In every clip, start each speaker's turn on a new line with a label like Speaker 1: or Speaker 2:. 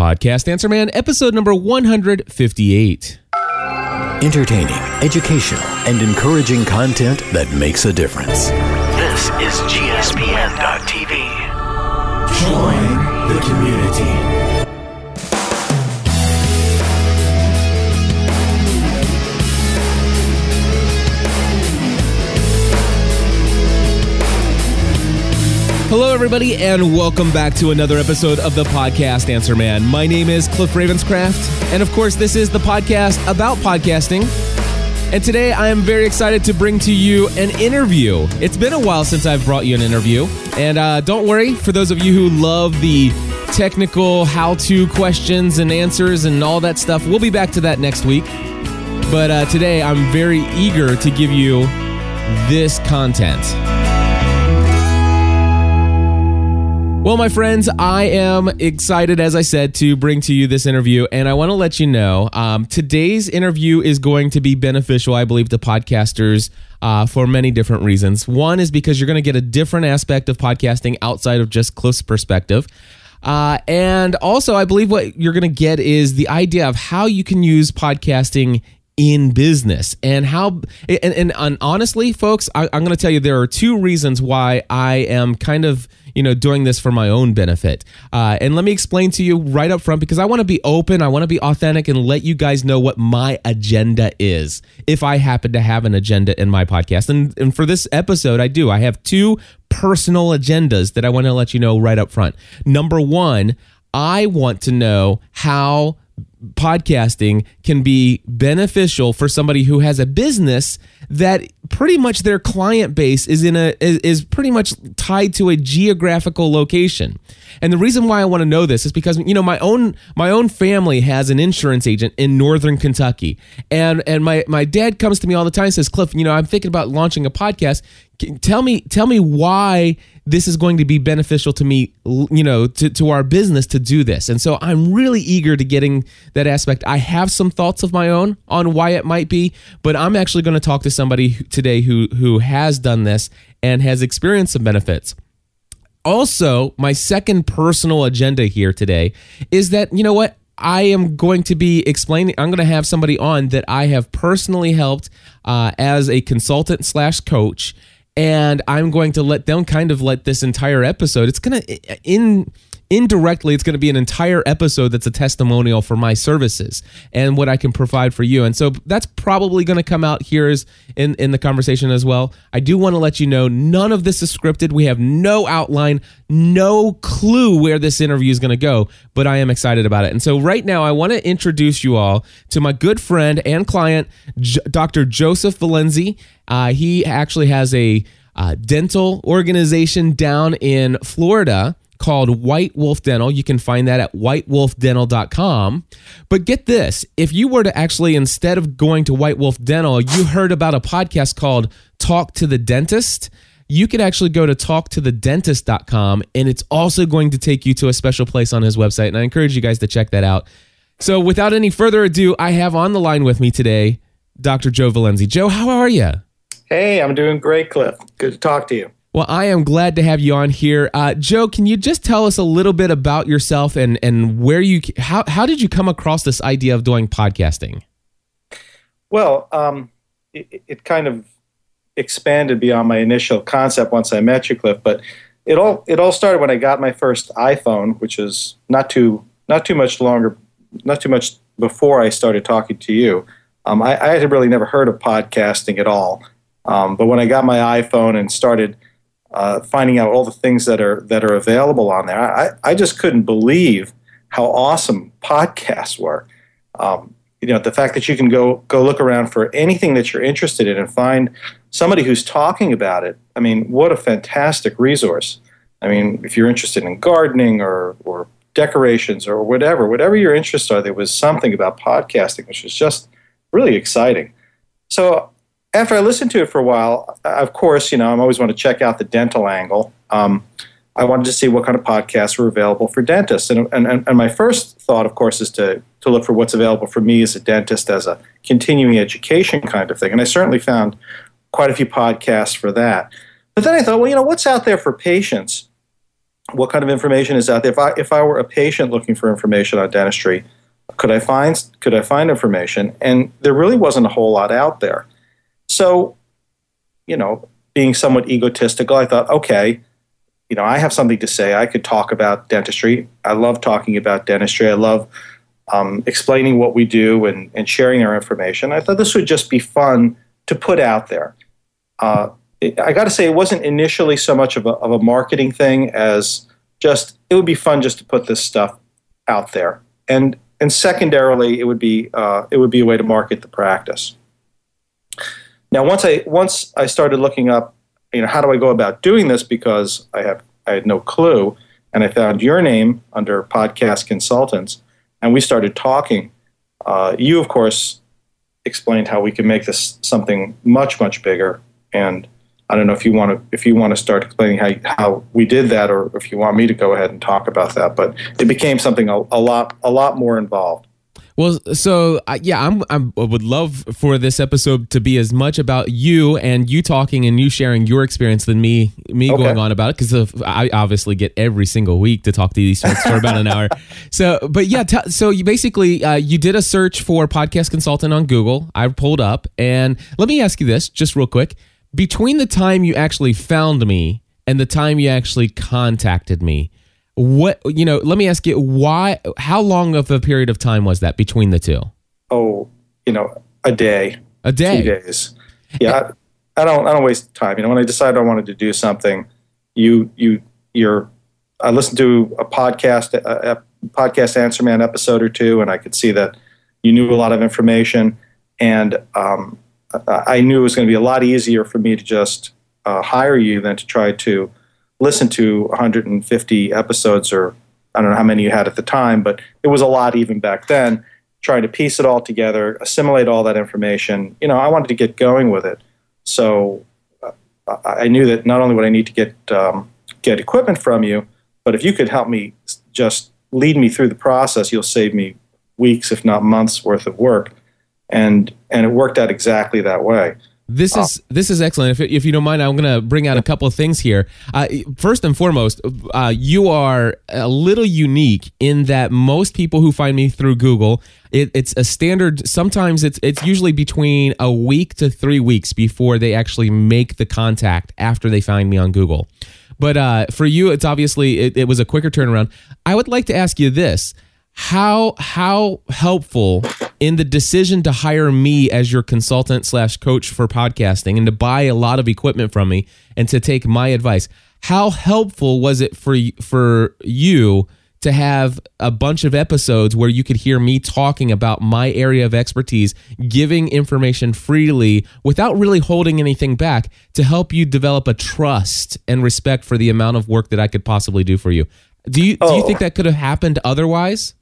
Speaker 1: Podcast Answer Man, episode number 158.
Speaker 2: Entertaining, educational, and encouraging content that makes a difference.
Speaker 3: This is GSPN.TV.
Speaker 2: Join the community.
Speaker 1: Hello, everybody, and welcome back to another episode of the podcast Answer Man. My name is Cliff Ravenscraft, and of course, this is the podcast about podcasting. And today I am very excited to bring to you an interview. It's been a while since I've brought you an interview. And uh, don't worry, for those of you who love the technical how to questions and answers and all that stuff, we'll be back to that next week. But uh, today I'm very eager to give you this content. Well, my friends, I am excited, as I said, to bring to you this interview. And I want to let you know um, today's interview is going to be beneficial, I believe, to podcasters uh, for many different reasons. One is because you're going to get a different aspect of podcasting outside of just Cliff's perspective. Uh, and also, I believe what you're going to get is the idea of how you can use podcasting in business and how and, and, and honestly folks I, i'm going to tell you there are two reasons why i am kind of you know doing this for my own benefit. Uh, and let me explain to you right up front because i want to be open i want to be authentic and let you guys know what my agenda is if i happen to have an agenda in my podcast. And, and for this episode i do. I have two personal agendas that i want to let you know right up front. Number one i want to know how podcasting can be beneficial for somebody who has a business that pretty much their client base is in a is, is pretty much tied to a geographical location. And the reason why I want to know this is because you know my own my own family has an insurance agent in northern Kentucky. And and my my dad comes to me all the time and says, "Cliff, you know, I'm thinking about launching a podcast. Tell me tell me why this is going to be beneficial to me, you know, to, to our business to do this. And so I'm really eager to getting that aspect. I have some thoughts of my own on why it might be, but I'm actually going to talk to somebody today who who has done this and has experienced some benefits. Also, my second personal agenda here today is that, you know what? I am going to be explaining. I'm going to have somebody on that I have personally helped uh, as a consultant slash coach, and I'm going to let them kind of let this entire episode. It's to in indirectly it's going to be an entire episode that's a testimonial for my services and what I can provide for you. And so that's probably going to come out here as in in the conversation as well. I do want to let you know none of this is scripted. We have no outline, no clue where this interview is going to go, but I am excited about it. And so right now I want to introduce you all to my good friend and client J- Dr. Joseph Valenzi. Uh, he actually has a uh, dental organization down in Florida called White Wolf Dental. You can find that at whitewolfdental.com. But get this if you were to actually, instead of going to White Wolf Dental, you heard about a podcast called Talk to the Dentist. You could actually go to talktothedentist.com and it's also going to take you to a special place on his website. And I encourage you guys to check that out. So, without any further ado, I have on the line with me today Dr. Joe Valenzi. Joe, how are you?
Speaker 4: Hey, I'm doing great, Cliff. Good to talk to you.
Speaker 1: Well, I am glad to have you on here, uh, Joe. Can you just tell us a little bit about yourself and and where you how how did you come across this idea of doing podcasting?
Speaker 4: Well, um, it, it, kind of expanded beyond my initial concept once I met you, Cliff. But it all it all started when I got my first iPhone, which is not too not too much longer, not too much before I started talking to you. Um, I, I, had really never heard of podcasting at all. Um, but when I got my iPhone and started uh, finding out all the things that are that are available on there. I, I just couldn't believe how awesome podcasts were. Um, you know, the fact that you can go go look around for anything that you're interested in and find somebody who's talking about it. I mean, what a fantastic resource. I mean, if you're interested in gardening or or decorations or whatever, whatever your interests are, there was something about podcasting which was just really exciting. So after I listened to it for a while, of course, you know, I'm always want to check out the dental angle. Um, I wanted to see what kind of podcasts were available for dentists. And, and, and my first thought, of course, is to, to look for what's available for me as a dentist as a continuing education kind of thing. And I certainly found quite a few podcasts for that. But then I thought, well, you know, what's out there for patients what kind of information is out there. If I if I were a patient looking for information on dentistry, could I find could I find information? And there really wasn't a whole lot out there. So, you know, being somewhat egotistical, I thought, okay, you know, I have something to say. I could talk about dentistry. I love talking about dentistry. I love um, explaining what we do and, and sharing our information. I thought this would just be fun to put out there. Uh, I got to say, it wasn't initially so much of a, of a marketing thing as just it would be fun just to put this stuff out there, and and secondarily, it would be uh, it would be a way to market the practice. Now, once I once I started looking up, you know, how do I go about doing this? Because I have I had no clue, and I found your name under podcast consultants, and we started talking. Uh, you, of course, explained how we can make this something much much bigger, and I don't know if you want to if you want to start explaining how how we did that, or if you want me to go ahead and talk about that. But it became something a, a lot a lot more involved.
Speaker 1: Well, so uh, yeah, I'm, I'm, i would love for this episode to be as much about you and you talking and you sharing your experience than me me okay. going on about it because I obviously get every single week to talk to these folks for about an hour. So, but yeah, t- so you basically uh, you did a search for podcast consultant on Google. I pulled up and let me ask you this just real quick between the time you actually found me and the time you actually contacted me, what you know, let me ask you why how long of a period of time was that between the two?
Speaker 4: Oh, you know, a day.
Speaker 1: A day.
Speaker 4: Two days. Yeah. I, I don't I don't waste time. You know, when I decided I wanted to do something, you you you're I listened to a podcast a, a podcast Answer Man episode or two and I could see that you knew a lot of information and um, I knew it was going to be a lot easier for me to just uh, hire you than to try to listen to 150 episodes or I don't know how many you had at the time, but it was a lot even back then. Trying to piece it all together, assimilate all that information. You know, I wanted to get going with it. So uh, I knew that not only would I need to get um, get equipment from you, but if you could help me just lead me through the process, you'll save me weeks, if not months, worth of work and and it worked out exactly that way.
Speaker 1: This is uh, this is excellent. If, if you don't mind, I'm going to bring out a couple of things here. Uh, first and foremost, uh, you are a little unique in that most people who find me through Google, it, it's a standard. Sometimes it's it's usually between a week to three weeks before they actually make the contact after they find me on Google. But uh, for you, it's obviously it, it was a quicker turnaround. I would like to ask you this: how how helpful in the decision to hire me as your consultant slash coach for podcasting and to buy a lot of equipment from me and to take my advice how helpful was it for for you to have a bunch of episodes where you could hear me talking about my area of expertise, giving information freely without really holding anything back to help you develop a trust and respect for the amount of work that I could possibly do for you. Do you oh. do you oh. think that could have happened otherwise?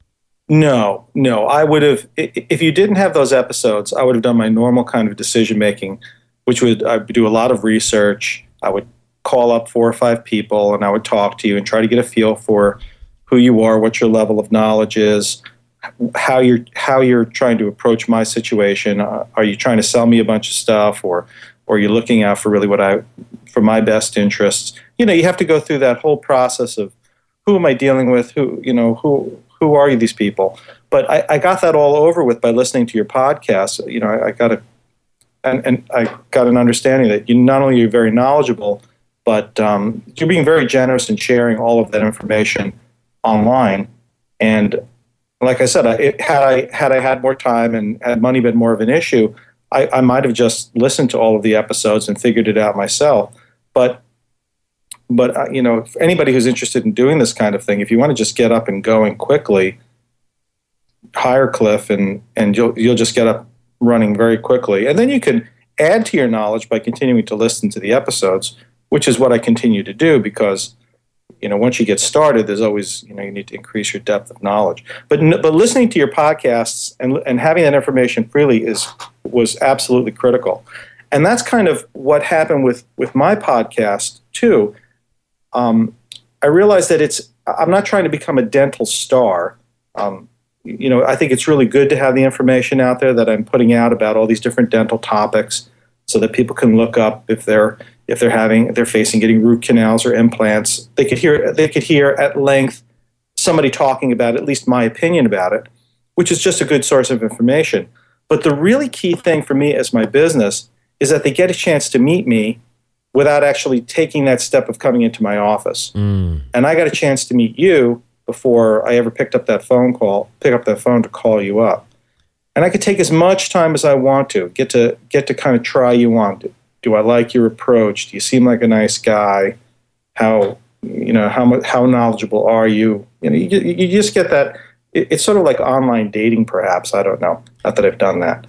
Speaker 4: No, no. I would have if you didn't have those episodes. I would have done my normal kind of decision making, which would I would do a lot of research. I would call up four or five people, and I would talk to you and try to get a feel for who you are, what your level of knowledge is, how you're how you're trying to approach my situation. Uh, are you trying to sell me a bunch of stuff, or or are you looking out for really what I for my best interests? You know, you have to go through that whole process of who am I dealing with? Who you know who who are you, these people? But I, I got that all over with by listening to your podcast. You know, I, I got a and, and I got an understanding that you not only are very knowledgeable, but um, you're being very generous in sharing all of that information online. And like I said, I, it, had I had I had more time and had money been more of an issue, I, I might have just listened to all of the episodes and figured it out myself. But but uh, you know, anybody who's interested in doing this kind of thing, if you want to just get up and going quickly, hire Cliff, and and you'll you'll just get up running very quickly, and then you can add to your knowledge by continuing to listen to the episodes, which is what I continue to do because you know once you get started, there's always you know you need to increase your depth of knowledge. But but listening to your podcasts and and having that information freely is was absolutely critical, and that's kind of what happened with with my podcast too um, I realize that it's I'm not trying to become a dental star. Um, you know, I think it's really good to have the information out there that I'm putting out about all these different dental topics. so that people can look up if they're if they're having they're facing getting root canals or implants. They could hear they could hear at length somebody talking about at least my opinion about it, which is just a good source of information. But the really key thing for me as my business is that they get a chance to meet me without actually taking that step of coming into my office.
Speaker 1: Mm.
Speaker 4: And I got a chance to meet you before I ever picked up that phone call, pick up that phone to call you up. And I could take as much time as I want to, get to get to kind of try you on. Do, do I like your approach? Do you seem like a nice guy? How you know how mu- how knowledgeable are you? You know, you, you just get that. It, it's sort of like online dating, perhaps. I don't know. Not that I've done that,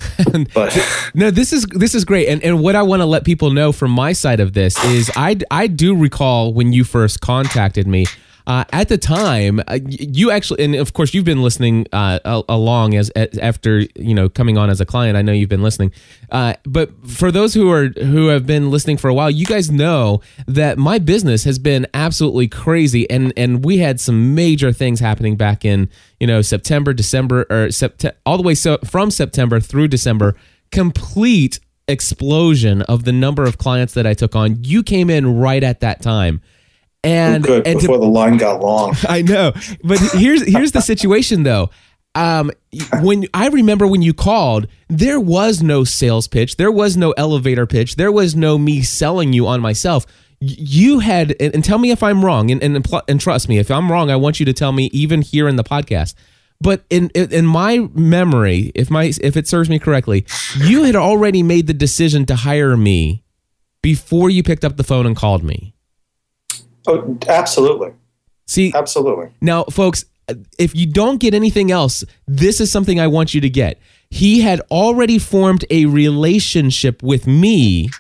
Speaker 4: but
Speaker 1: No, this is this is great, and and what I want to let people know from my side of this is I I do recall when you first contacted me. Uh, at the time, uh, you actually, and of course, you've been listening uh, along as, as after you know coming on as a client. I know you've been listening, uh, but for those who are who have been listening for a while, you guys know that my business has been absolutely crazy, and and we had some major things happening back in you know September, December, or September, all the way so from September through December. Complete explosion of the number of clients that I took on. You came in right at that time. And, and to-
Speaker 4: before the line got long.
Speaker 1: I know, but here's here's the situation though. Um, when I remember when you called, there was no sales pitch, there was no elevator pitch, there was no me selling you on myself. You had, and, and tell me if I'm wrong, and, and and trust me, if I'm wrong, I want you to tell me even here in the podcast. But in in in my memory, if my if it serves me correctly, you had already made the decision to hire me before you picked up the phone and called me.
Speaker 4: Oh, absolutely,
Speaker 1: See,
Speaker 4: absolutely.
Speaker 1: Now, folks, if you don't get anything else, this is something I want you to get. He had already formed a relationship with me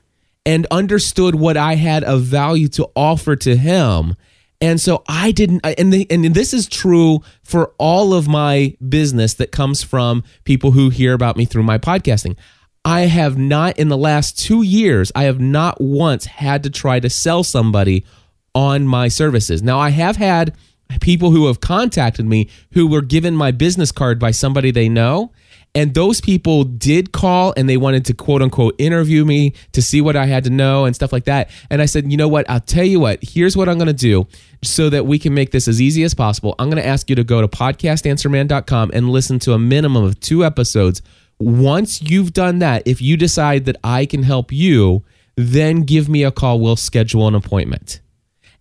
Speaker 1: and understood what I had of value to offer to him. And so I didn't, and, the, and this is true for all of my business that comes from people who hear about me through my podcasting. I have not, in the last two years, I have not once had to try to sell somebody on my services. Now, I have had people who have contacted me who were given my business card by somebody they know. And those people did call and they wanted to quote unquote interview me to see what I had to know and stuff like that. And I said, you know what? I'll tell you what, here's what I'm going to do so that we can make this as easy as possible. I'm going to ask you to go to podcastanswerman.com and listen to a minimum of two episodes. Once you've done that, if you decide that I can help you, then give me a call. We'll schedule an appointment.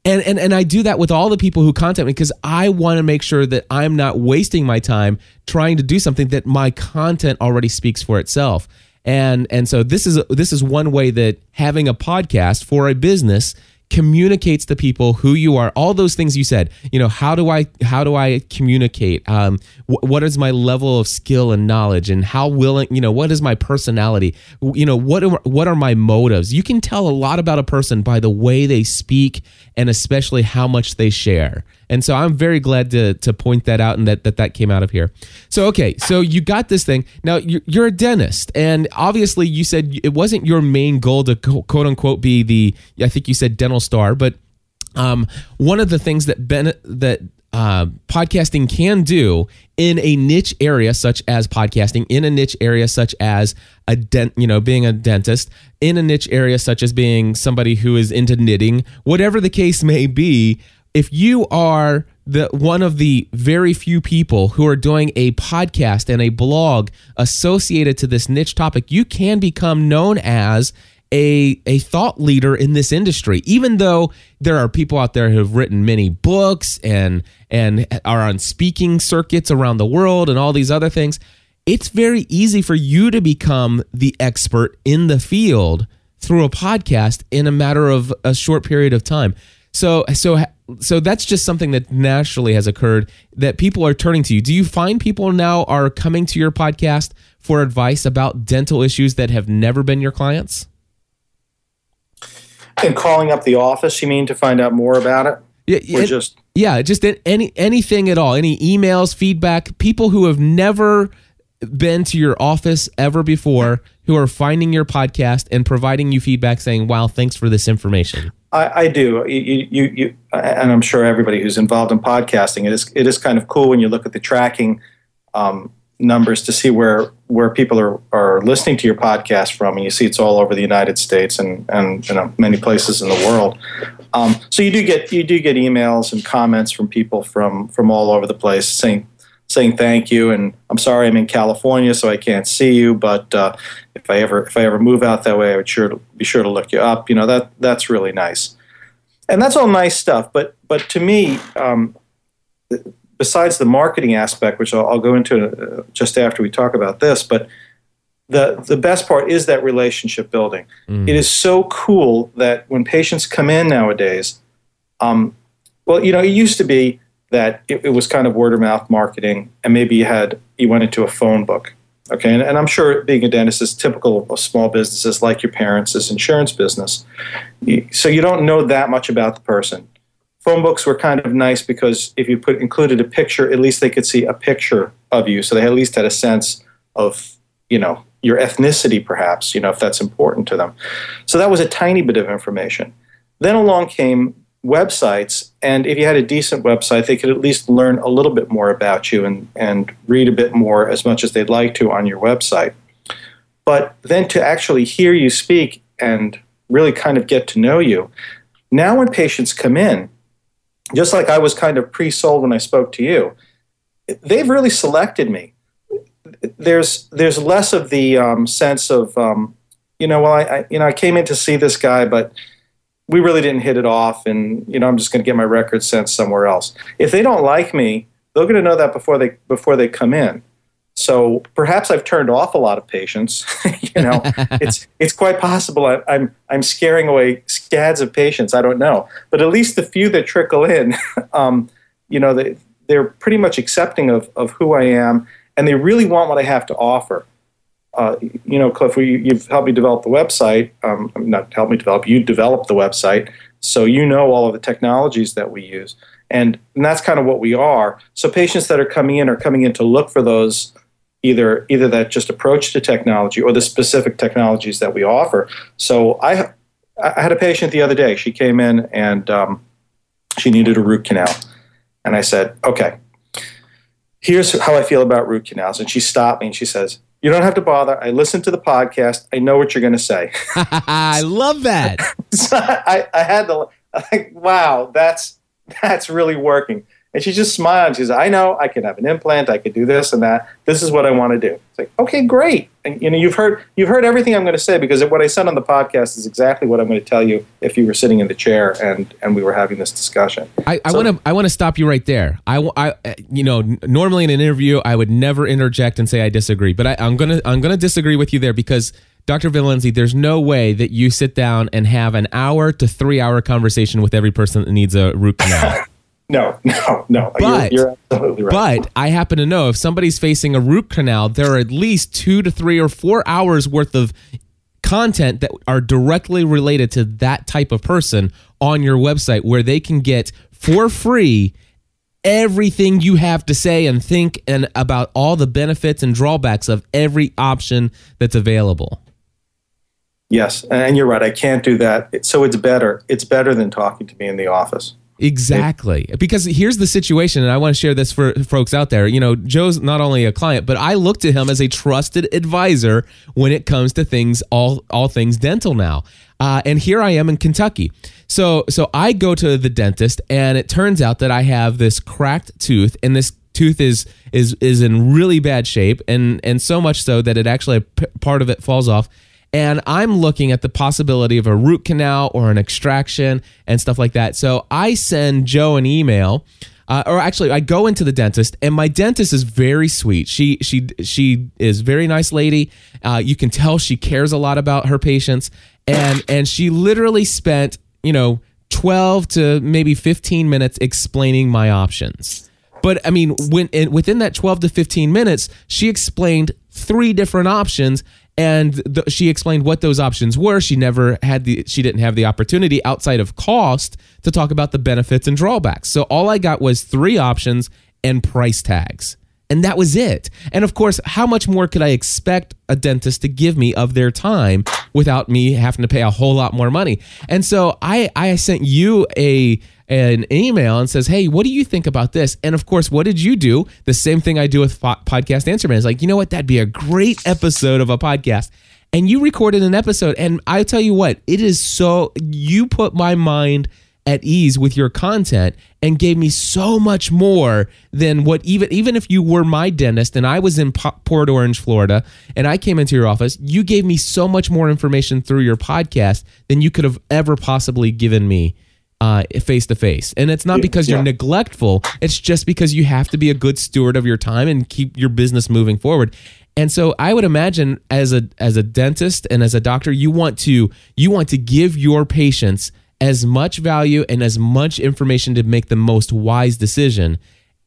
Speaker 1: And, and and I do that with all the people who contact me because I want to make sure that I'm not wasting my time trying to do something that my content already speaks for itself. And and so this is this is one way that having a podcast for a business communicates to people who you are. All those things you said. You know how do i how do i communicate? Um wh- what is my level of skill and knowledge? And how willing you know what is my personality? You know what are, what are my motives? You can tell a lot about a person by the way they speak and especially how much they share. And so i'm very glad to to point that out and that that, that came out of here. So okay so you got this thing. Now you're, you're a dentist. And obviously you said it wasn't your main goal to quote unquote be the i think you said dental star but um, one of the things that ben, that uh, podcasting can do in a niche area such as podcasting in a niche area such as a dent you know being a dentist in a niche area such as being somebody who is into knitting whatever the case may be if you are the one of the very few people who are doing a podcast and a blog associated to this niche topic you can become known as a a thought leader in this industry even though there are people out there who have written many books and and are on speaking circuits around the world and all these other things it's very easy for you to become the expert in the field through a podcast in a matter of a short period of time. So so so that's just something that naturally has occurred that people are turning to you. Do you find people now are coming to your podcast for advice about dental issues that have never been your clients
Speaker 4: And calling up the office, you mean, to find out more about it?
Speaker 1: Yeah,
Speaker 4: just
Speaker 1: yeah, just any anything at all, any emails, feedback, people who have never been to your office ever before who are finding your podcast and providing you feedback saying, "Wow, thanks for this information."
Speaker 4: I, I do. You, you, you, and I'm sure everybody who's involved in podcasting, it is, it is kind of cool when you look at the tracking um, numbers to see where where people are, are listening to your podcast from, and you see it's all over the United States and and you know, many places in the world. Um, so you do get you do get emails and comments from people from from all over the place saying saying thank you and I'm sorry I'm in California so I can't see you, but uh, if I ever if I ever move out that way, I would sure to, be sure to look you up. You know that that's really nice, and that's all nice stuff. But but to me. Um, besides the marketing aspect, which I'll, I'll go into uh, just after we talk about this, but the the best part is that relationship building. Mm. It is so cool that when patients come in nowadays, um, well, you know, it used to be that it, it, was kind of word of mouth marketing, and maybe you had you went into a phone book, okay, and, and I'm sure being a dentist is typical of small businesses like your parents' insurance business, so you don't know that much about the person phone books were kind of nice because if you put included a picture, at least they could see a picture of you, so they at least had a sense of you know your ethnicity, perhaps you know if that's important to them. So that was a tiny bit of information. Then along came websites, and if you had a decent website, they could at least learn a little bit more about you and and read a bit more as much as they'd like to on your website. But then to actually hear you speak and really kind of get to know you. Now, when patients come in, just like I was kind of pre-sold when I spoke to you, they've really selected me. There's there's less of the um, sense of um, you know well I, I, you know I came in to see this guy but we really didn't hit it off and you know I'm just going to get my record sent somewhere else. If they don't like me, they're going to know that before they before they come in. So perhaps I've turned off a lot of patients. you know, it's it's quite possible I, am I'm, I'm scaring away scads of patients. I don't know, but at least the few that trickle in, um, you know, they they're pretty much accepting of of who I am, and they really want what I have to offer. Uh, you know, Cliff, we, you've helped me develop the website. Um, not help me develop. You developed the website, so you know all of the technologies that we use, and, and that's kind of what we are. So patients that are coming in are coming in to look for those either either that just approach to technology or the specific technologies that we offer. So I I had a patient the other day. She came in and um, she needed a root canal, and I said, okay. Here's how I feel about root canals. And she stopped me and she says, You don't have to bother. I listened to the podcast. I know what you're going to say.
Speaker 1: I love that.
Speaker 4: so I, I had to, like, wow, that's that's really working. And she just smiled. She said, I know I could have an implant. I could do this and that. This is what I want to do. It's like, okay, great. And you know, you've heard you've heard everything I'm going to say because what I said on the podcast is exactly what I'm going to tell you if you were sitting in the chair and and we were having this discussion.
Speaker 1: I want to I want to stop you right there. I, I you know normally in an interview I would never interject and say I disagree, but I, I'm gonna I'm gonna disagree with you there because Dr. Valenzi, there's no way that you sit down and have an hour to three hour conversation with every person that needs a root canal.
Speaker 4: No, no, no.
Speaker 1: But,
Speaker 4: you're, you're, absolutely
Speaker 1: right. But I happen to know if somebody's facing a root canal, there are at least two to three or four hours worth of content that are directly related to that type of person on your website where they can get for free everything you have to say and think and about all the benefits and drawbacks of every option that's available.
Speaker 4: Yes, and you're right. I can't do that. So it's better. It's better than talking to me in the office.
Speaker 1: Exactly. Because here's the situation, and I want to share this for folks out there. You know, Joe's not only a client, but I look to him as a trusted advisor when it comes to things, all all things dental now. Uh, and here I am in Kentucky. So so I go to the dentist, and it turns out that I have this cracked tooth, and this tooth is is is in really bad shape, and and so much so that it actually part of it falls off and I'm looking at the possibility of a root canal or an extraction and stuff like that. So I send Joe an email. Uh, or actually, I go into the dentist, and my dentist is very sweet. She she she is very nice lady. Uh, you can tell she cares a lot about her patients, and and she literally spent you know twelve to maybe fifteen minutes explaining my options. But I mean, when in, within that twelve to fifteen minutes, she explained three different options and she explained what those options were. She never had the she didn't have the opportunity outside of cost to talk about the benefits and drawbacks. So all i got was three options and price tags And that was it. And of course, how much more could I expect a dentist to give me of their time without me having to pay a whole lot more money? And so I, I sent you a an email and says, "Hey, what do you think about this?" And of course, what did you do? The same thing I do with podcast Answer Man. Is like, you know what? That'd be a great episode of a podcast. And you recorded an episode, and I tell you what, it is so. You put my mind at ease with your content and gave me so much more than what even even if you were my dentist and I was in Port Orange, Florida, and I came into your office, you gave me so much more information through your podcast than you could have ever possibly given me face to face. And it's not because you're neglectful, it's just because you have to be a good steward of your time and keep your business moving forward. And so I would imagine as a as a dentist and as a doctor, you want to you want to give your patients as much value and as much information to make the most wise decision.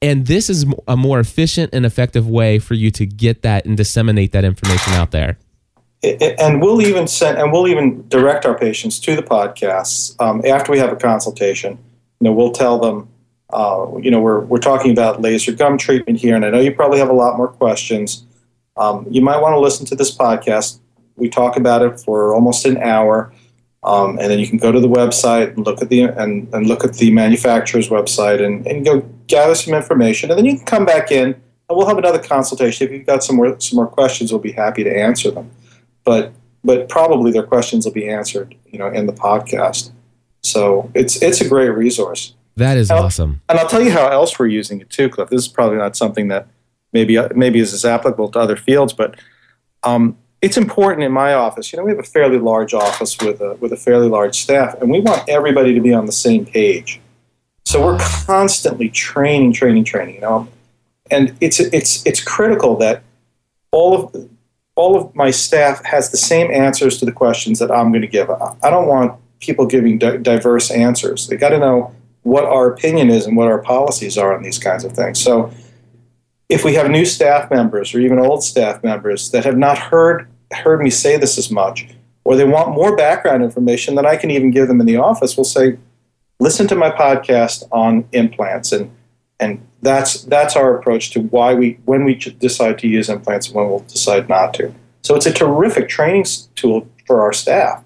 Speaker 1: And this is a more efficient and effective way for you to get that and disseminate that information out there
Speaker 4: and we'll even send and we'll even direct our patients to the podcasts um, after we have a consultation. You know, we'll tell them, uh, you know, we're we're talking about laser gum treatment here, and I know you probably have a lot more questions. Um, you might want to listen to this podcast. We talk about it for almost an hour, um, and then you can go to the website and look at the and, and look at the manufacturer's website and, and go gather some information, and then you can come back in and we'll have another consultation. If you've got some more some more questions, we'll be happy to answer them but but probably their questions will be answered, you know, in the podcast. So it's it's a great resource.
Speaker 1: That is
Speaker 4: and
Speaker 1: awesome.
Speaker 4: And I'll tell you how else we're using it too, Cliff. This is probably not something that maybe maybe is as applicable to other fields, but um, it's important in my office. You know, we have a fairly large office with a with a fairly large staff, and we want everybody to be on the same page. So we're constantly training, training, training. You know, and it's it's it's critical that all of all of my staff has the same answers to the questions that I'm going to give. I don't want people giving di- diverse answers. They got to know what our opinion is and what our policies are on these kinds of things. So, if we have new staff members or even old staff members that have not heard heard me say this as much, or they want more background information than I can even give them in the office, we'll say, listen to my podcast on implants and and that's that's our approach to why we when we decide to use implants and when we'll decide not to. So it's a terrific training tool for our staff.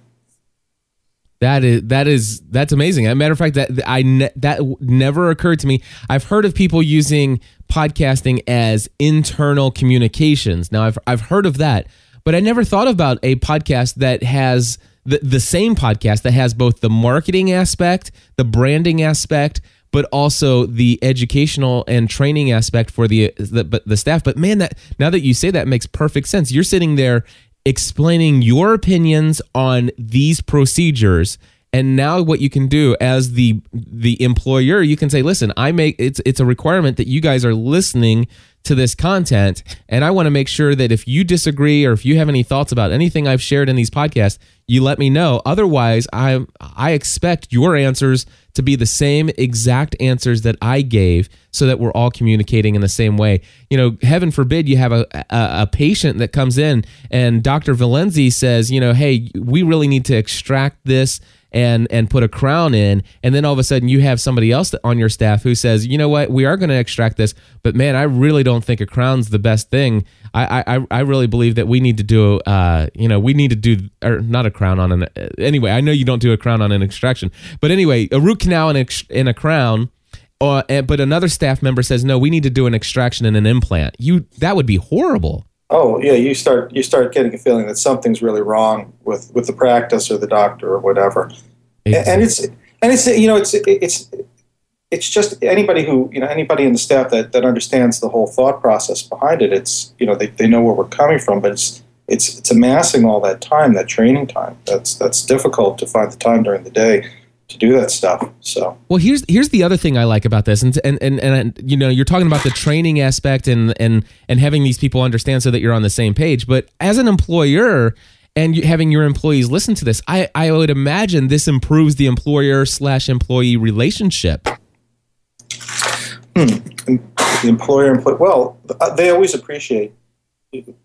Speaker 1: That is that is that's amazing. As a matter of fact, that I ne- that never occurred to me. I've heard of people using podcasting as internal communications. Now I've I've heard of that, but I never thought about a podcast that has the the same podcast that has both the marketing aspect, the branding aspect, but also the educational and training aspect for the the, the staff. But man, that now that you say that makes perfect sense. You're sitting there explaining your opinions on these procedures and now what you can do as the the employer you can say listen i make it's it's a requirement that you guys are listening to this content. And I want to make sure that if you disagree or if you have any thoughts about anything I've shared in these podcasts, you let me know. Otherwise, I I expect your answers to be the same exact answers that I gave so that we're all communicating in the same way. You know, heaven forbid you have a, a, a patient that comes in and Dr. Valenzi says, you know, hey, we really need to extract this and and put a crown in and then all of a sudden you have somebody else on your staff who says you know what? We are going to extract this but man i really don't think a crown's the best thing. I i, I really believe that we need to do uh you know we need to do or not a crown on an anyway i know you don't do a crown on an extraction but anyway a root canal and a, in a crown uh, but another staff member says no we need to do an extraction and an implant. You that would be horrible
Speaker 4: oh yeah you start you start getting a feeling that something's really wrong with with the practice or the doctor or whatever. Exactly. and it's and it's you know it's it's it's just anybody who you know anybody in the staff that that understands the whole thought process behind it it's you know they, they know where we're coming from but it's it's it's amassing all that time that training time. That's that's difficult to find the time during the day to do that stuff. So
Speaker 1: well, here's here's the other thing I like about this, and and and, and you know, you're talking about the training aspect and and and having these people understand so that you're on the same page. But as an employer and having your employees listen to this, I I would imagine this improves the employer slash employee relationship.
Speaker 4: Hmm. The employer employee. Well, uh, they always appreciate.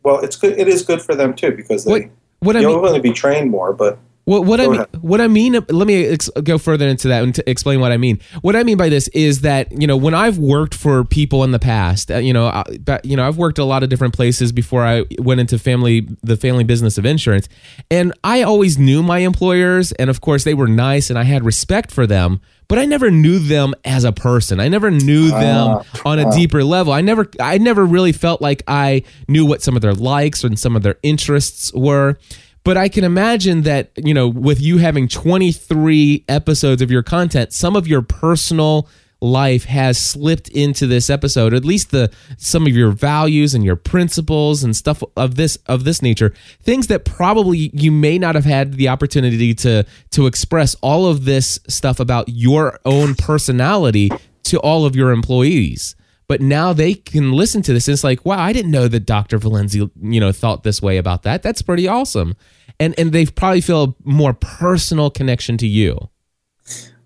Speaker 4: Well, it's good. It is good for them too because they. What, what I mean, only be trained more, but
Speaker 1: What, what I mean,
Speaker 4: ahead.
Speaker 1: what I mean, let me ex- go further into that and to explain what I mean. What I mean by this is that you know when I've worked for people in the past, uh, you know, uh, but, you know, I've worked a lot of different places before I went into family, the family business of insurance, and I always knew my employers, and of course they were nice, and I had respect for them, but I never knew them as a person. I never knew them on a deeper level. I never, I never really felt like I knew what some of their likes and some of their interests were. But I can imagine that, you know, with you having 23 episodes of your content, some of your personal life has slipped into this episode at least the some of your values and your principles and stuff of this of this nature. Things that probably you may not have had the opportunity to to express all of this stuff about your own personality to all of your employees but now they can listen to this and it's like wow i didn't know that dr valenzi you know thought this way about that that's pretty awesome and and they probably feel a more personal connection to you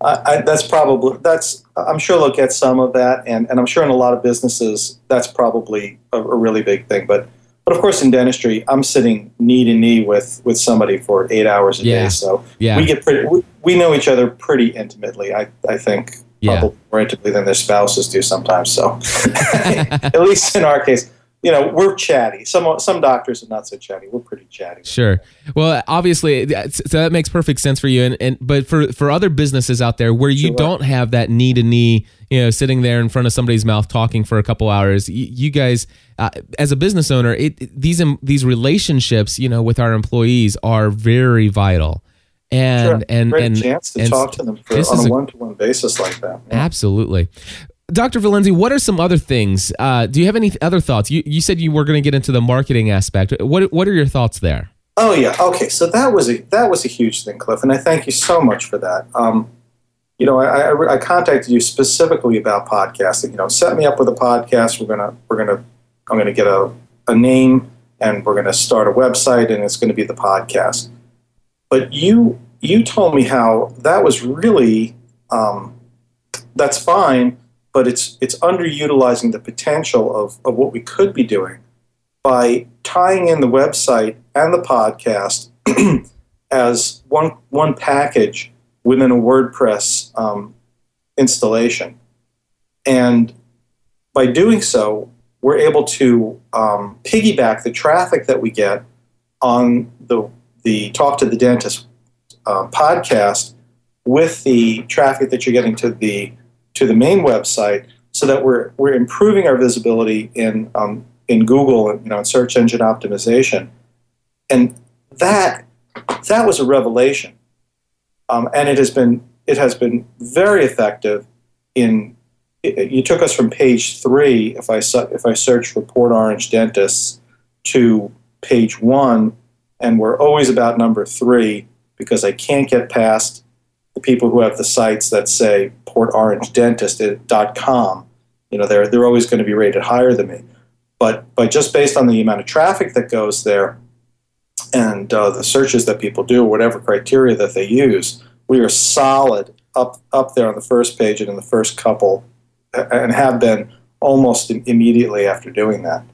Speaker 4: I, I, that's probably that's. I'm sure they'll get some of that, and, and I'm sure in a lot of businesses that's probably a, a really big thing. But but of course in dentistry, I'm sitting knee to knee with with somebody for eight hours a
Speaker 1: Yeah.
Speaker 4: day, so
Speaker 1: Yeah.
Speaker 4: we get pretty. We, we know each other pretty intimately. I I think
Speaker 1: Yeah.
Speaker 4: probably more intimately than their spouses do sometimes. So at least in our case, you know, we're chatty. Some some doctors are not so chatty. We're pretty chatty.
Speaker 1: Sure. Well, obviously, so that makes perfect sense for you. And, and but for for other businesses out there where you
Speaker 4: Sure.
Speaker 1: don't have that knee to knee, you know, sitting there in front of somebody's mouth talking for a couple hours, you, you guys, uh, as a business owner, it, it- these these relationships, you know, with our employees are very vital. And
Speaker 4: Sure.
Speaker 1: and
Speaker 4: Great
Speaker 1: and
Speaker 4: chance to
Speaker 1: and
Speaker 4: talk to them for,
Speaker 1: this
Speaker 4: on
Speaker 1: is
Speaker 4: a one to one basis like that.
Speaker 1: Absolutely. Dr. Valenzi, what are some other things? Uh, do you have any other thoughts? You, you said you were going to get into the marketing aspect. What what are your thoughts there?
Speaker 4: Oh yeah, okay. So that was a that was a huge thing, Cliff, and I thank you so much for that. Um, you know, I, I, I contacted you specifically about podcasting. You know, set me up with a podcast. We're gonna we're gonna I'm gonna get a a name and we're gonna start a website and it's gonna be the podcast. But you you told me how that was really um, that's fine, but it's it's underutilizing the potential of, of what we could be doing by tying in the website and the podcast as one one package within a WordPress um, installation, and by doing so, we're able to um, piggyback the traffic that we get on the the Talk to the Dentist uh, podcast with the traffic that you're getting to the to the main website, so that we're we're improving our visibility in um, in Google, and you know, in search engine optimization, and that that was a revelation, um, and it has been it has been very effective. In you took us from page three, if I if I search for Port Orange dentists, to page one, and we're always about number three because I can't get past the people who have the sites that say portorangedentist.com. You know, they're they're always going to be rated higher than me but but just based on the amount of traffic that goes there and uh, the searches that people do, whatever criteria that they use, we are solid up up there on the first page and in the first couple, and have been almost immediately after doing that.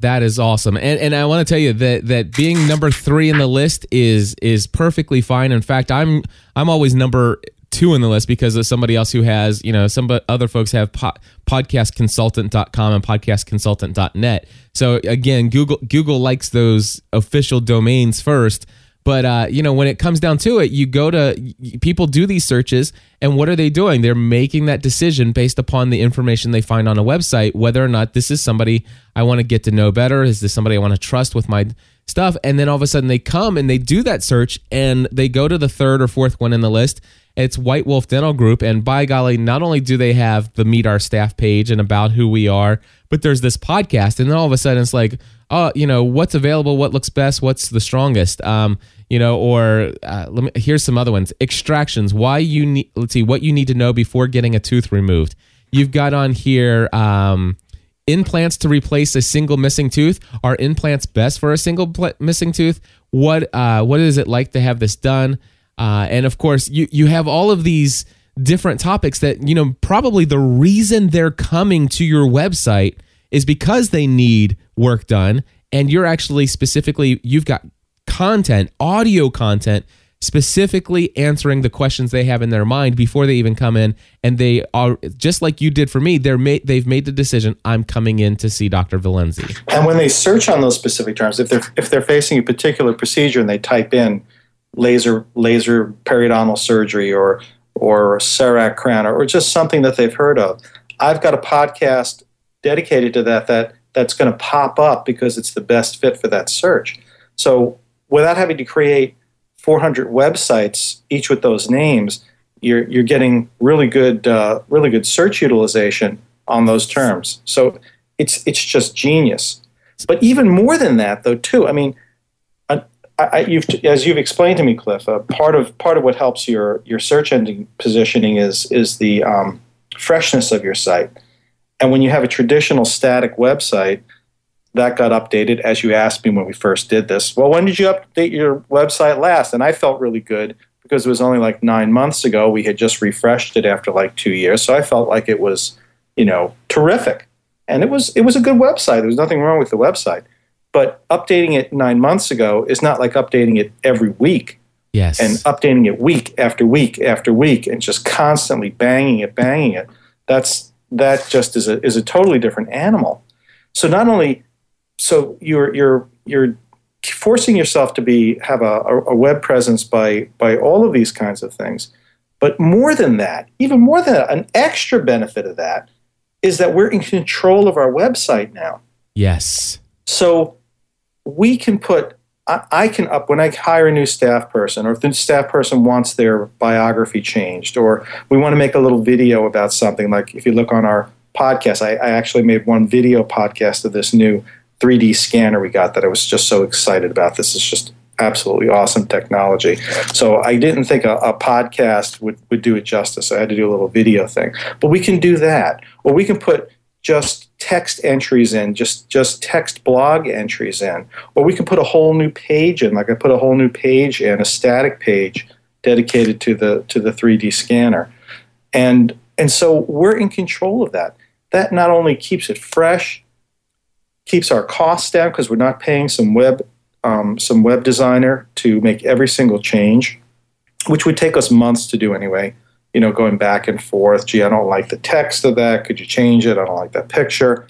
Speaker 1: That is awesome, and and I want to tell you that that being number three in the list is is perfectly fine. In fact, I'm I'm always number two in the list because of somebody else who has you know some other folks have po- podcastconsultant.com and podcastconsultant.net. So again, Google Google likes those official domains first. But uh, you know, when it comes down to it, you go to people do these searches, and what are they doing? They're making that decision based upon the information they find on a website, whether or not this is somebody I want to get to know better. Is this somebody I want to trust with my stuff? And then all of a sudden they come and they do that search, and they go to the third or fourth one in the list. It's White Wolf Dental Group, and by golly, not only do they have the Meet Our Staff page and about who we are, but there's this podcast, and then all of a sudden it's like, oh, you know, what's available, what looks best, what's the strongest, um, you know, or uh, let me here's some other ones. Extractions, why you need, let's see, what you need to know before getting a tooth removed. You've got on here. Um, implants to replace a single missing tooth are implants best for a single pl- missing tooth what uh, what is it like to have this done uh, and of course you you have all of these different topics that you know probably the reason they're coming to your website is because they need work done and you're actually specifically you've got content audio content specifically answering the questions they have in their mind before they even come in. And they are just like you did for me they're made they've made the decision i'm coming in to see dr valenzi.
Speaker 4: And when they search on those specific terms, if they're if they're facing a particular procedure and they type in laser laser periodontal surgery or or CEREC crown or, or just something that they've heard of, I've got a podcast dedicated to that that that's going to pop up because it's the best fit for that search. So without having to create 400 websites each with those names, you're you're getting really good uh, really good search utilization on those terms. So it's it's just genius. But even more than that, though, too. I mean, I, I, you've, as you've explained to me, Cliff, uh, part of part of what helps your your search engine positioning is is the um, freshness of your site. And when you have a traditional static website, that got updated as you asked me when we first did this. Well, when did you update your website last? And I felt really good because it was only like nine months ago. We had just refreshed it after like two years, so I felt like it was, you know, terrific. And it was it was a good website. There was nothing wrong with the website. But updating it nine months ago is not like updating it every week
Speaker 1: yes
Speaker 4: and updating it week after week after week and just constantly banging it, banging it. That's that just is a is a totally different animal. So not only so you're you're you're forcing yourself to be have a, a web presence by by all of these kinds of things. But more than that, even more than that, an extra benefit of that is that we're in control of our website now.
Speaker 1: yes
Speaker 4: So we can put, I, can up, when I hire a new staff person, or if the staff person wants their biography changed, or we want to make a little video about something, like if you look on our podcast, I, I actually made one video podcast of this new 3D scanner we got that I was just so excited about. This is just absolutely awesome technology. So I didn't think a, a podcast would, would do it justice. I had to do a little video thing. But we can do that. Or we can put just text entries in, just just text blog entries in, or we can put a whole new page in. Like I put a whole new page in, a static page dedicated to the to the 3D scanner, and and so we're in control of that. That not only keeps it fresh, keeps our costs down because we're not paying some web um, some web designer to make every single change, which would take us months to do anyway you know, going back and forth. Gee, I don't like the text of that. Could you change it? I don't like that picture.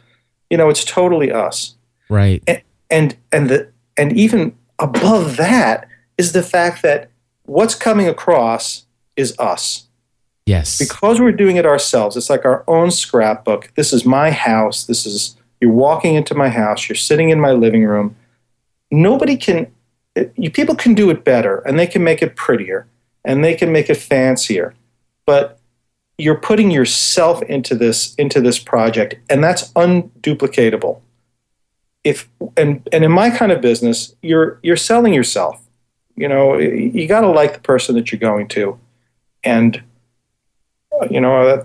Speaker 4: You know, it's totally us.
Speaker 1: right
Speaker 4: And and and the and even above that is the fact that what's coming across is us.
Speaker 1: yes
Speaker 4: Because we're doing it ourselves. It's like our own scrapbook. This is my house. This is you're walking into my house. You're sitting in my living room. Nobody can you, people can do it better and they can make it prettier and they can make it fancier but you're putting yourself into this into this project and that's unduplicatable. If and and in my kind of business you're you're selling yourself. You know you got to like the person that you're going to. And you know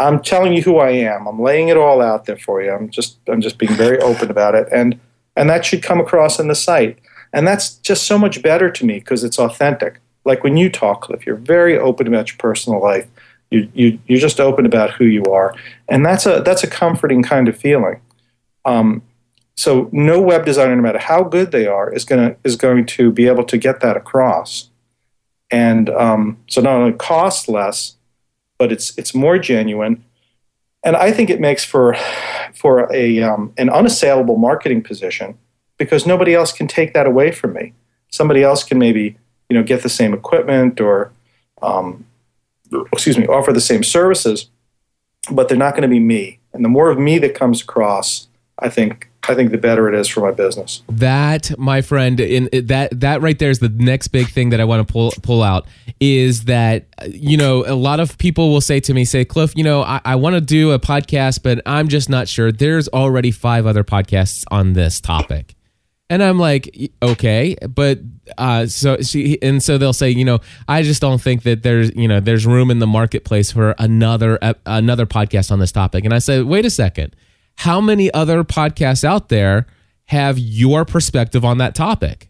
Speaker 4: i'm telling you who i am. I'm laying it all out there for you. I'm just i'm just being very open about it. And and that should come across in the site. And that's just so much better to me because it's authentic like when you talk cliff you're very open about your personal life you, you you're just open about who you are. And that's a that's a comforting kind of feeling. Um, so no web designer no matter how good they are is to is going to be able to get that across. And um, so not only costs less but it's it's more genuine. And i think it makes for for a um, an unassailable marketing position because nobody else can take that away from me. Somebody else can maybe you know get the same equipment or um, excuse me offer the same services but they're not going to be me. And the more of me that comes across i think i think the better it is for my business.
Speaker 1: That my friend in that that right there is the next big thing that i want to pull pull out is that you know a lot of people will say to me say cliff you know i, I want to do a podcast but i'm just not sure. There's already five other podcasts on this topic and i'm like okay. But uh so she and so they'll say you know i just don't think that there's you know there's room in the marketplace for another ep- another podcast on this topic. And i said wait a second. How many other podcasts out there have your perspective on that topic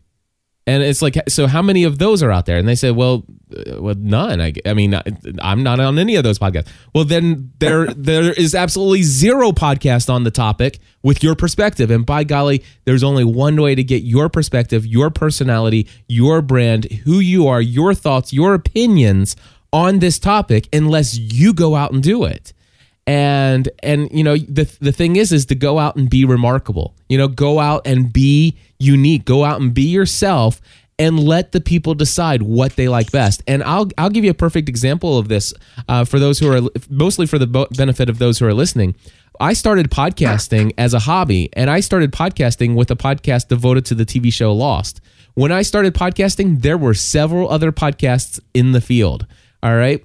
Speaker 1: And it's like, so how many of those are out there? And they say, well, uh, well, none. I, I mean, I'm not on any of those podcasts. Well, then there there is absolutely zero podcast on the topic with your perspective. And by golly, there's only one way to get your perspective, your personality, your brand, who you are, your thoughts, your opinions on this topic, unless you go out and do it and and you know the the thing is is to go out and be remarkable you know go out and be unique. Go out and be yourself and let the people decide what they like best. And i'll i'll give you a perfect example of this uh, for those who are mostly for the benefit of those who are listening. I started podcasting as a hobby and i started podcasting with a podcast devoted to the tv show lost. When i started podcasting there were several other podcasts in the field. All right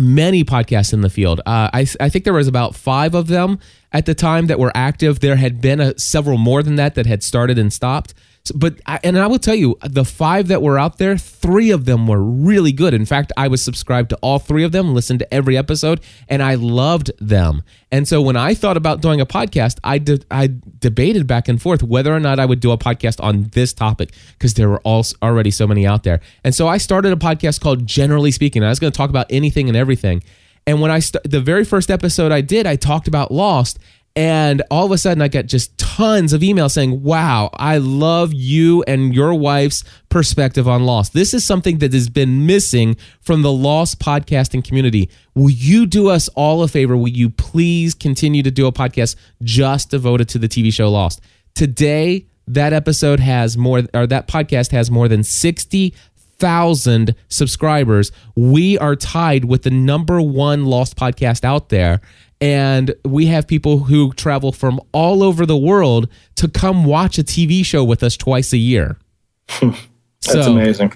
Speaker 1: many podcasts in the field. Uh, I, I think there was about five of them at the time that were active. There had been a, several more than that that had started and stopped. But I, and I will tell you, the five that were out there, three of them were really good. In fact, I was subscribed to all three of them, listened to every episode, and I loved them. And so when I thought about doing a podcast, I de- I debated back and forth whether or not I would do a podcast on this topic because there were all, already so many out there. And so I started a podcast called Generally Speaking. I was going to talk about anything and everything. And when I st- the very first episode I did, I talked about Lost, and all of a sudden, I get just tons of emails saying, Wow, I love you and your wife's perspective on Lost. This is something that has been missing from the Lost podcasting community. Will you do us all a favor? Will you please continue to do a podcast just devoted to the TV show Lost? Today, that episode has more, or that podcast has more than 60,000 subscribers. We are tied with the number one Lost podcast out there and we have people who travel from all over the world to come watch a TV show with us twice a year.
Speaker 4: That's so, amazing.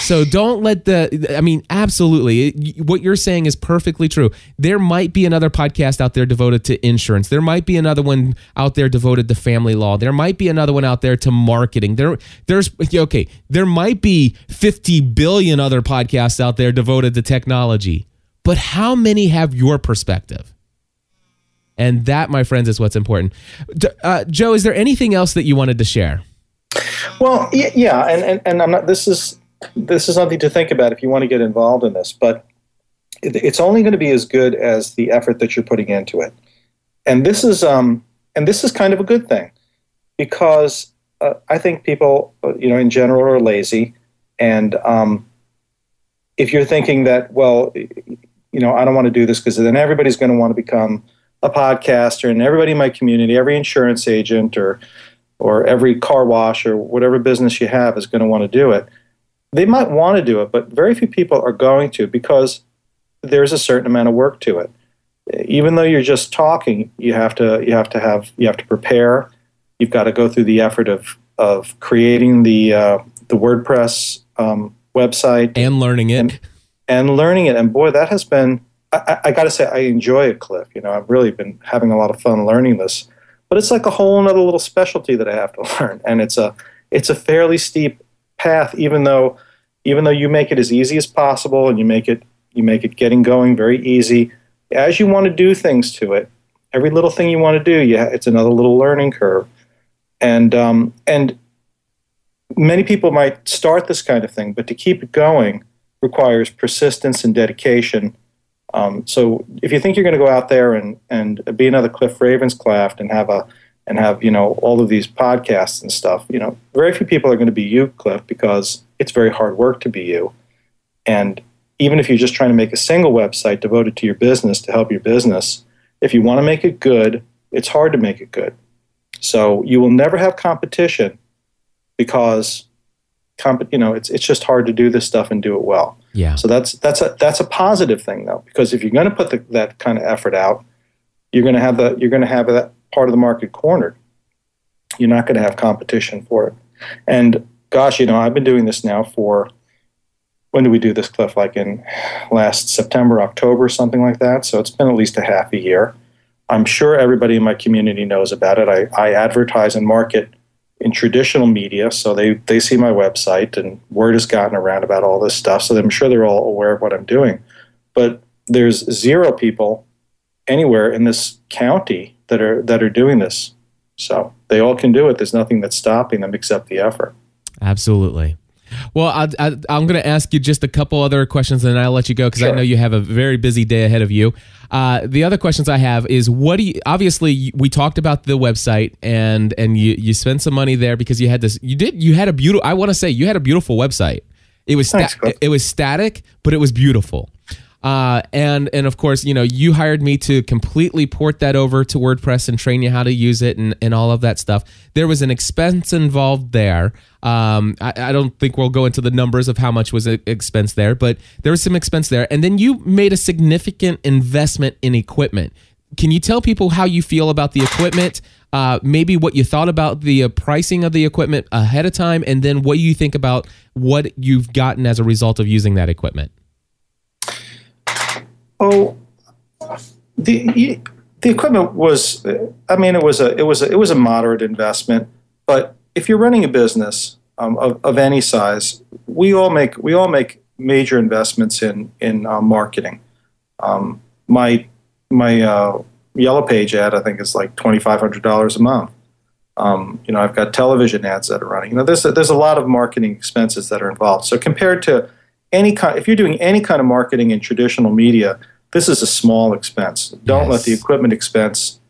Speaker 1: So don't let the, I mean, absolutely. What you're saying is perfectly true. There might be another podcast out there devoted to insurance. There might be another one out there devoted to family law. There might be another one out there to marketing. There, there's, okay, there might be 50 billion other podcasts out there devoted to technology. But how many have your perspective? And that, my friends, is what's important. Uh, Joe, is there anything else that you wanted to share?
Speaker 4: Well, yeah, and, and, and I'm not. This is this is something to think about if you want to get involved in this. But it's only going to be as good as the effort that you're putting into it. And this is um and this is kind of a good thing because uh, I think people, uh, you know, in general, are lazy, and um, if you're thinking that, well, you know, I don't want to do this because then everybody's going to want to become a podcaster, and everybody in my community, every insurance agent or or every car wash or whatever business you have is going to want to do it. They might want to do it, but very few people are going to because there's a certain amount of work to it. Even though you're just talking, you have to you have to have you have to prepare. You've got to go through the effort of of creating the uh, the WordPress um, website
Speaker 1: and learning it
Speaker 4: and, and learning it. And boy, that has been I, I got to say, I enjoy it, Cliff. You know, I've really been having a lot of fun learning this. But it's like a whole other little specialty that I have to learn, and it's a it's a fairly steep path. Even though even though you make it as easy as possible, and you make it you make it getting going very easy. As you want to do things to it, every little thing you want to do, yeah, it's another little learning curve. And um, and many people might start this kind of thing, but to keep it going requires persistence and dedication um, so if you think you're going to go out there and, and be another Cliff Ravenscraft and have a and have you know all of these podcasts and stuff, you know, very few people are going to be you, Cliff, because it's very hard work to be you. And even if you're just trying to make a single website devoted to your business to help your business, if you want to make it good, it's hard to make it good. So you will never have competition because comp- you know it's it's just hard to do this stuff and do it well.
Speaker 1: Yeah.
Speaker 4: So that's that's a that's a positive thing though, because if you're going to put the, that kind of effort out, you're going to have the you're going to have that part of the market cornered. You're not going to have competition for it. And gosh, you know, I've been doing this now for when did we do this, Cliff? Like in last September, October, something like that. So it's been at least a half a year. I'm sure everybody in my community knows about it. I, I advertise and market in traditional media, so they, they see my website and word has gotten around about all this stuff, so I'm sure they're all aware of what I'm doing. But there's zero people anywhere in this county that are that are doing this. So they all can do it. There's nothing that's stopping them except the effort.
Speaker 1: Absolutely. Well, I, I, I'm going to ask you just a couple other questions, and I'll let you go because I know you have a very busy day ahead of you. Uh, the other questions I have is what do you? Obviously, we talked about the website, and and you you spent some money there because you had this. You did. You had a beautiful. I want to say you had a beautiful website. It was sta-
Speaker 4: Thanks,
Speaker 1: it was static, but it was beautiful. Uh, and and of course, you know, you hired me to completely port that over to WordPress and train you how to use it and, and all of that stuff. There was an expense involved there. Um, I, I don't think we'll go into the numbers of how much was expense there, but there was some expense there. And then you made a significant investment in equipment. Can you tell people how you feel about the equipment? Uh, maybe what you thought about the uh, pricing of the equipment ahead of time, and then what you think about what you've gotten as a result of using that equipment.
Speaker 4: Oh, the the equipment was. I mean, it was a it was a, it was a moderate investment. But if you're running a business um, of, of any size, we all make we all make major investments in in uh, marketing. Um, my my uh, yellow page ad, I think, is like twenty five hundred dollars a month. Um, you know, I've got television ads that are running. You know, there's a, there's a lot of marketing expenses that are involved. So compared to any kind, if you're doing any kind of marketing in traditional media, this is a small expense. Don't let the equipment expense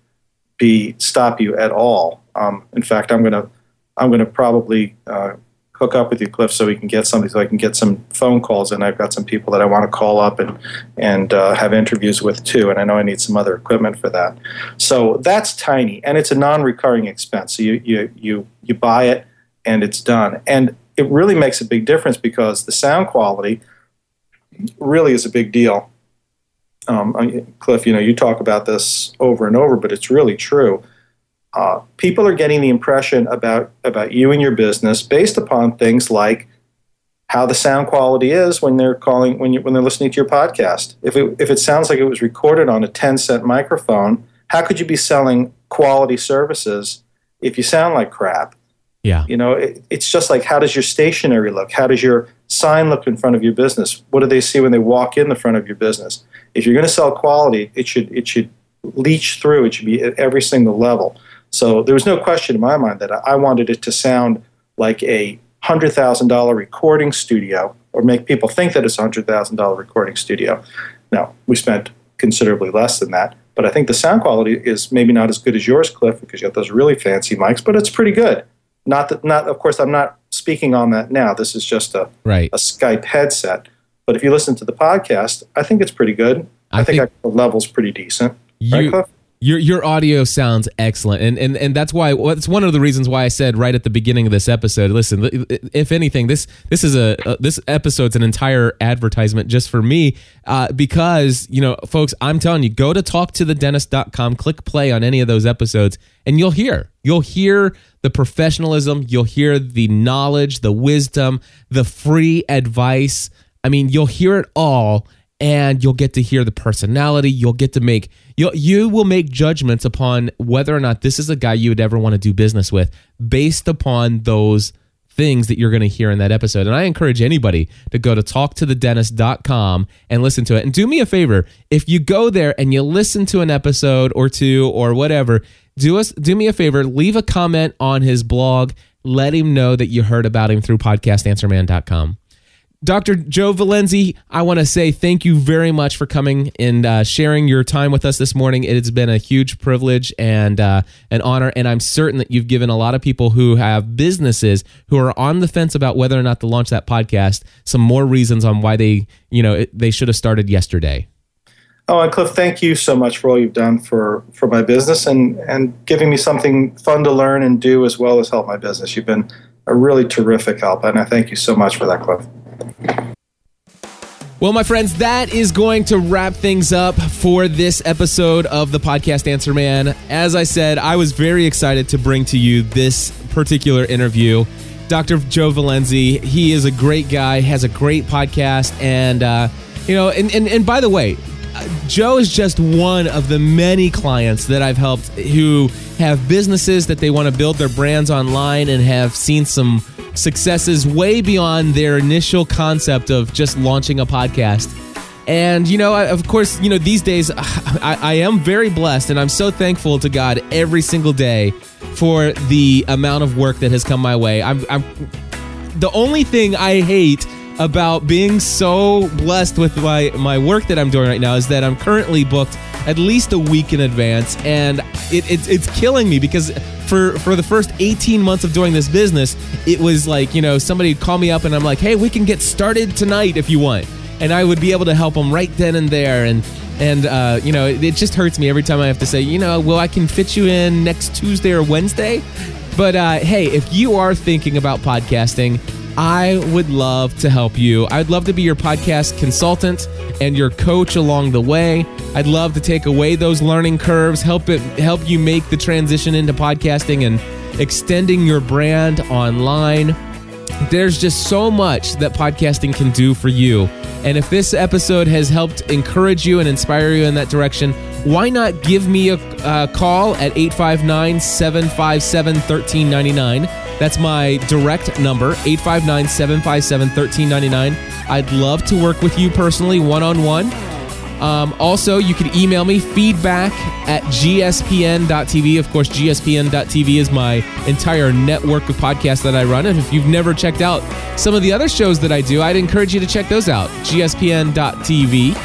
Speaker 4: be stop you at all. Um, in fact, I'm gonna I'm gonna probably uh, hook up with you, Cliff, so we can get somebody, so I can get some phone calls, and I've got some people that I want to call up and and uh, have interviews with too. And I know I need some other equipment for that. So that's tiny, and it's a non-recurring expense. So you you you you buy it, and it's done, and it really makes a big difference because the sound quality really is a big deal. Um, Cliff, you know, you talk about this over and over, but it's really true. Uh, people are getting the impression about about you and your business based upon things like how the sound quality is when they're calling when you when they're listening to your podcast. If it if it sounds like it was recorded on a 10 cent microphone, how could you be selling quality services if you sound like crap?
Speaker 1: Yeah.
Speaker 4: You know, it, it's just like how does your stationery look? How does your sign look in front of your business? What do they see when they walk in the front of your business? If you're going to sell quality, it should it should leach through. It should be at every single level. So there was no question in my mind that I wanted it to sound like a hundred thousand dollar recording studio, or make people think that it's a hundred thousand dollar recording studio. Now we spent considerably less than that, but I think the sound quality is maybe not as good as yours, Cliff, because you have those really fancy mics, but it's pretty good. Not that, not of course, I'm not speaking on that now. This is just a,
Speaker 1: Right.
Speaker 4: a Skype headset. But if you listen to the podcast, I think it's pretty good.
Speaker 1: I
Speaker 4: I, think,
Speaker 1: think-
Speaker 4: the level's pretty decent. right,
Speaker 1: You,
Speaker 4: Cliff?
Speaker 1: Your your audio sounds excellent, and and and that's why. It's one of the reasons why I said right at the beginning of this episode. Listen, if anything, this this is a, uh this episode's an entire advertisement just for me, uh, because you know, folks, I'm telling you, go to talktothedentist.com, click play on any of those episodes, and you'll hear you'll hear the professionalism, you'll hear the knowledge, the wisdom, the free advice. I mean, you'll hear it all and you'll get to hear the personality. You'll get to make you you will make judgments upon whether or not this is a guy you would ever want to do business with based upon those things that you're going to hear in that episode. And I encourage anybody to go to talktothedentist.com and listen to it. And do me a favor, if you go there and you listen to an episode or two or whatever, do us do me a favor, leave a comment on his blog, let him know that you heard about him through podcastanswerman.com. Dr. Joe Valenzi, I want to say thank you very much for coming and uh, sharing your time with us this morning. It has been a huge privilege and uh, an honor, and I'm certain that you've given a lot of people who have businesses who are on the fence about whether or not to launch that podcast some more reasons on why they, you know, it, they should have started yesterday.
Speaker 4: Oh, and Cliff, thank you so much for all you've done for, for my business and, and giving me something fun to learn and do as well as help my business. You've been a really terrific help, and I thank you so much for that, Cliff.
Speaker 1: Well, my friends, that is going to wrap things up for this episode of the podcast Answer Man. As I said, I was very excited to bring to you this particular interview. Dr. Joe Valenzi, he is a great guy, has a great podcast, and uh, you know, and, and and by the way, uh, Joe is just one of the many clients that I've helped who have businesses that they want to build their brands online and have seen some successes way beyond their initial concept of just launching a podcast. And you know, I, of course, you know these days I, I am very blessed, and I'm so thankful to God every single day for the amount of work that has come my way. I'm, I'm the only thing I hate about being so blessed with my my work that I'm doing right now is that I'm currently booked at least a week in advance, and it, it's it's killing me because for for the first 18 months of doing this business, it was like you know somebody would call me up and I'm like, hey, we can get started tonight if you want, and I would be able to help them right then and there, and and uh, you know it, it just hurts me every time I have to say, you know, well I can fit you in next Tuesday or Wednesday. But uh, hey, if you are thinking about podcasting, I would love to help you. I'd love to be your podcast consultant and your coach along the way. I'd love to take away those learning curves, help it help you make the transition into podcasting and extending your brand online. There's just so much that podcasting can do for you. And if this episode has helped encourage you and inspire you in that direction, why not give me a uh, call at 859 757 1399? That's my direct number, 859 757 1399. I'd love to work with you personally one on one. also, you can email me feedback at gspn.tv. Of course, gspn.tv is my entire network of podcasts that I run. And if you've never checked out some of the other shows that I do, I'd encourage you to check those out. gspn.tv.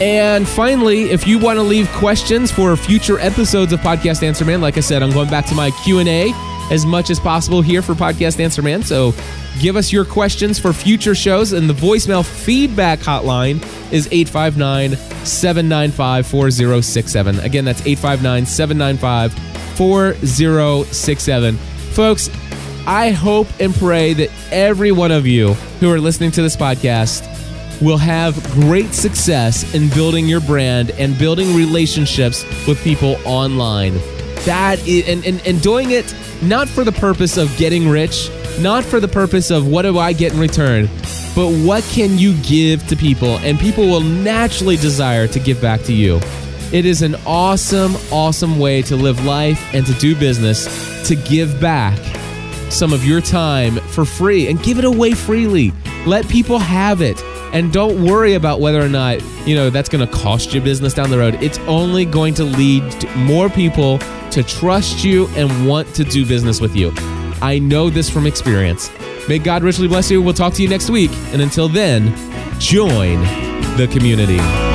Speaker 1: And finally, if you want to leave questions for future episodes of Podcast Answer Man, like I said, I'm going back to my Q&A as much as possible here for Podcast Answer Man. So give us your questions for future shows, and the voicemail feedback hotline is 859 795 4067. Again, that's 859 795 4067. Folks, I hope and pray that every one of you who are listening to this podcast will have great success in building your brand and building relationships with people online. That is, and, and, and doing it not for the purpose of getting rich, not for the purpose of what do I get in return, but what can you give to people? And people will naturally desire to give back to you. It is an awesome, awesome way to live life and to do business, to give back some of your time for free and give it away freely. Let people have it. And don't worry about whether or not, you know, that's going to cost you business down the road. It's only going to lead to more people to trust you and want to do business with you. I know this from experience. May God richly bless you. We'll talk to you next week. And until then, join the community.